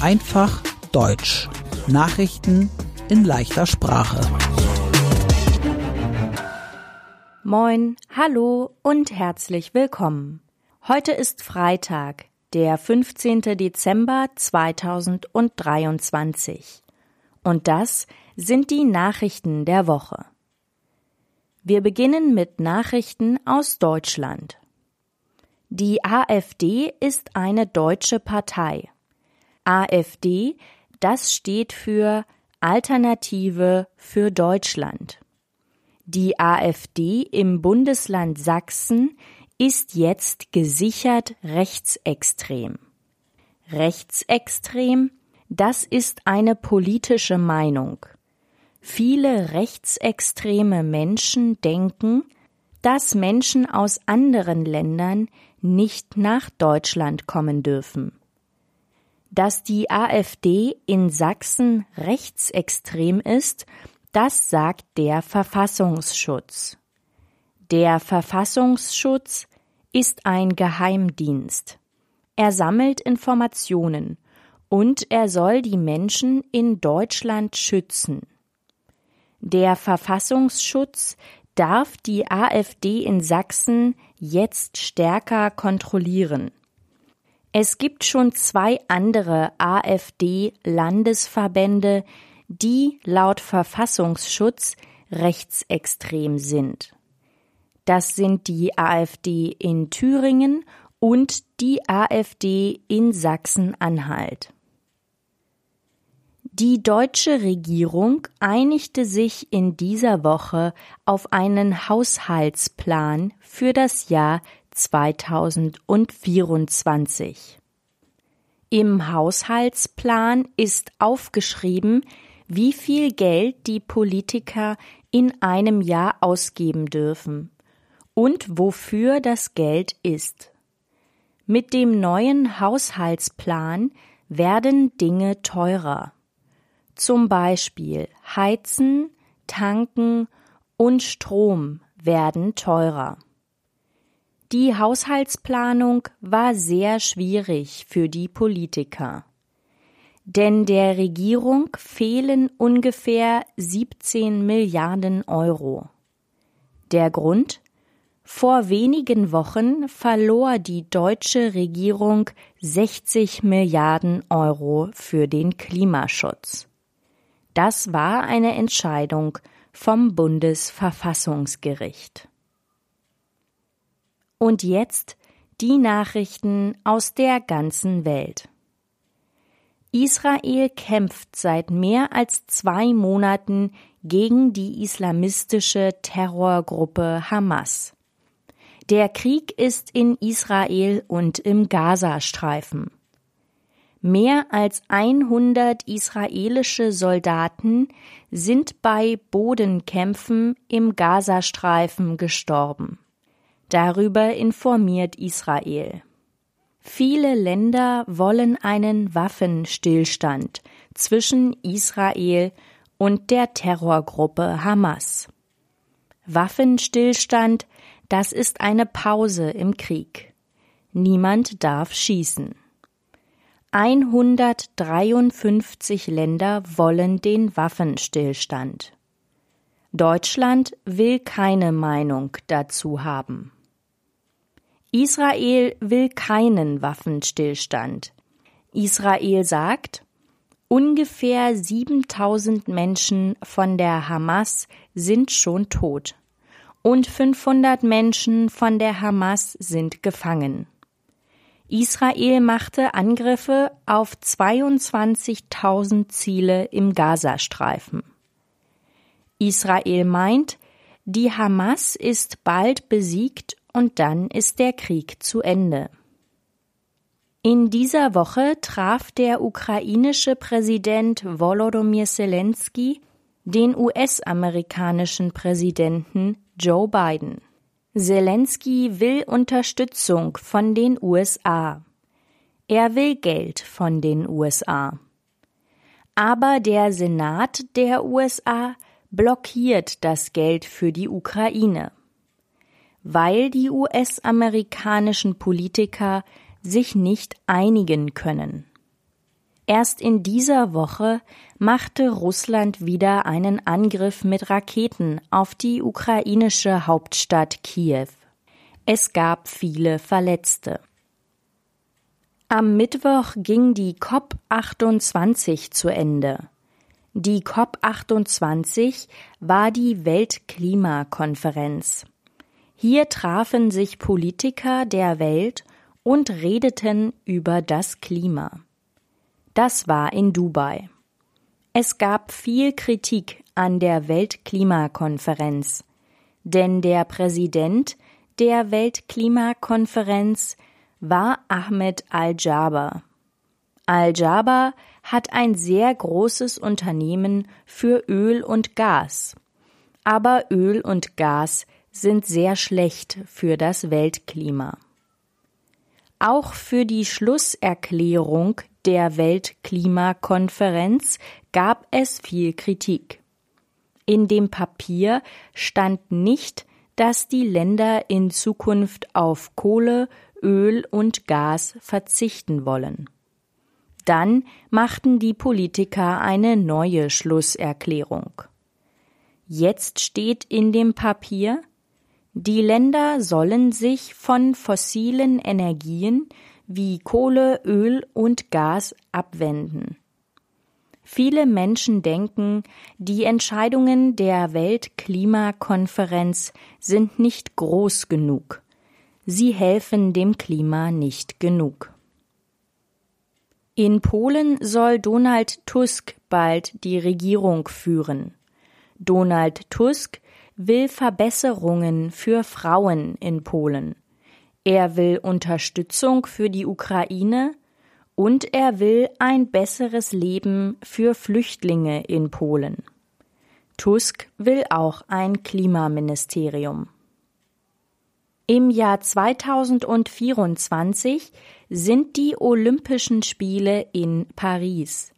Einfach Deutsch. Nachrichten in leichter Sprache. Moin, hallo und herzlich willkommen. Heute ist Freitag, der 15. Dezember 2023. Und das sind die Nachrichten der Woche. Wir beginnen mit Nachrichten aus Deutschland. Die AfD ist eine deutsche Partei. AfD, das steht für Alternative für Deutschland. Die AfD im Bundesland Sachsen ist jetzt gesichert rechtsextrem. Rechtsextrem, das ist eine politische Meinung. Viele rechtsextreme Menschen denken, dass Menschen aus anderen Ländern nicht nach Deutschland kommen dürfen. Dass die AfD in Sachsen rechtsextrem ist, das sagt der Verfassungsschutz. Der Verfassungsschutz ist ein Geheimdienst. Er sammelt Informationen und er soll die Menschen in Deutschland schützen. Der Verfassungsschutz darf die AfD in Sachsen jetzt stärker kontrollieren. Es gibt schon zwei andere AfD-Landesverbände, die laut Verfassungsschutz rechtsextrem sind. Das sind die AfD in Thüringen und die AfD in Sachsen-Anhalt. Die deutsche Regierung einigte sich in dieser Woche auf einen Haushaltsplan für das Jahr 2024. Im Haushaltsplan ist aufgeschrieben, wie viel Geld die Politiker in einem Jahr ausgeben dürfen und wofür das Geld ist. Mit dem neuen Haushaltsplan werden Dinge teurer zum Beispiel Heizen, Tanken und Strom werden teurer. Die Haushaltsplanung war sehr schwierig für die Politiker. Denn der Regierung fehlen ungefähr 17 Milliarden Euro. Der Grund? Vor wenigen Wochen verlor die deutsche Regierung 60 Milliarden Euro für den Klimaschutz. Das war eine Entscheidung vom Bundesverfassungsgericht. Und jetzt die Nachrichten aus der ganzen Welt. Israel kämpft seit mehr als zwei Monaten gegen die islamistische Terrorgruppe Hamas. Der Krieg ist in Israel und im Gazastreifen. Mehr als 100 israelische Soldaten sind bei Bodenkämpfen im Gazastreifen gestorben. Darüber informiert Israel. Viele Länder wollen einen Waffenstillstand zwischen Israel und der Terrorgruppe Hamas. Waffenstillstand, das ist eine Pause im Krieg. Niemand darf schießen. 153 Länder wollen den Waffenstillstand. Deutschland will keine Meinung dazu haben. Israel will keinen Waffenstillstand. Israel sagt, ungefähr 7000 Menschen von der Hamas sind schon tot und 500 Menschen von der Hamas sind gefangen. Israel machte Angriffe auf 22.000 Ziele im Gazastreifen. Israel meint, die Hamas ist bald besiegt und dann ist der Krieg zu Ende. In dieser Woche traf der ukrainische Präsident Volodymyr Zelensky den US-amerikanischen Präsidenten Joe Biden. Zelensky will Unterstützung von den USA. Er will Geld von den USA. Aber der Senat der USA blockiert das Geld für die Ukraine, weil die US-amerikanischen Politiker sich nicht einigen können. Erst in dieser Woche machte Russland wieder einen Angriff mit Raketen auf die ukrainische Hauptstadt Kiew. Es gab viele Verletzte. Am Mittwoch ging die COP28 zu Ende. Die COP28 war die Weltklimakonferenz. Hier trafen sich Politiker der Welt und redeten über das Klima. Das war in Dubai. Es gab viel Kritik an der Weltklimakonferenz, denn der Präsident der Weltklimakonferenz war Ahmed Al-Jaber. Al-Jaber hat ein sehr großes Unternehmen für Öl und Gas. Aber Öl und Gas sind sehr schlecht für das Weltklima. Auch für die Schlusserklärung der Weltklimakonferenz gab es viel Kritik. In dem Papier stand nicht, dass die Länder in Zukunft auf Kohle, Öl und Gas verzichten wollen. Dann machten die Politiker eine neue Schlusserklärung. Jetzt steht in dem Papier, die Länder sollen sich von fossilen Energien wie Kohle, Öl und Gas abwenden. Viele Menschen denken, die Entscheidungen der Weltklimakonferenz sind nicht groß genug. Sie helfen dem Klima nicht genug. In Polen soll Donald Tusk bald die Regierung führen. Donald Tusk will Verbesserungen für Frauen in Polen. Er will Unterstützung für die Ukraine und er will ein besseres Leben für Flüchtlinge in Polen. Tusk will auch ein Klimaministerium. Im Jahr 2024 sind die Olympischen Spiele in Paris.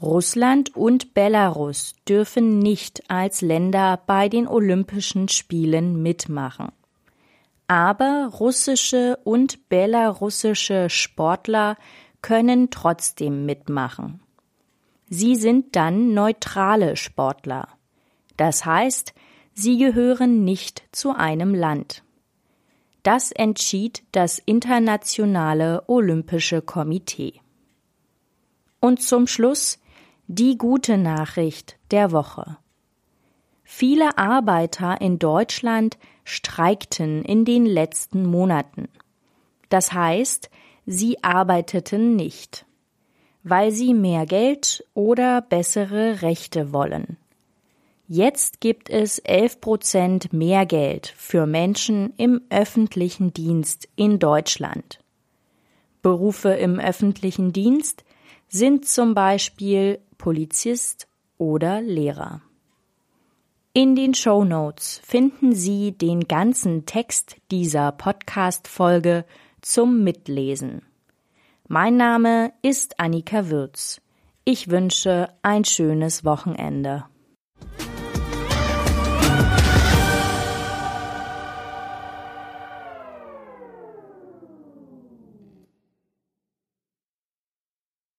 Russland und Belarus dürfen nicht als Länder bei den Olympischen Spielen mitmachen. Aber russische und belarussische Sportler können trotzdem mitmachen. Sie sind dann neutrale Sportler. Das heißt, sie gehören nicht zu einem Land. Das entschied das Internationale Olympische Komitee. Und zum Schluss die gute Nachricht der Woche. Viele Arbeiter in Deutschland streikten in den letzten Monaten. Das heißt, sie arbeiteten nicht, weil sie mehr Geld oder bessere Rechte wollen. Jetzt gibt es 11 Prozent mehr Geld für Menschen im öffentlichen Dienst in Deutschland. Berufe im öffentlichen Dienst sind zum Beispiel Polizist oder Lehrer. In den Show Notes finden Sie den ganzen Text dieser Podcast-Folge zum Mitlesen. Mein Name ist Annika Würz. Ich wünsche ein schönes Wochenende.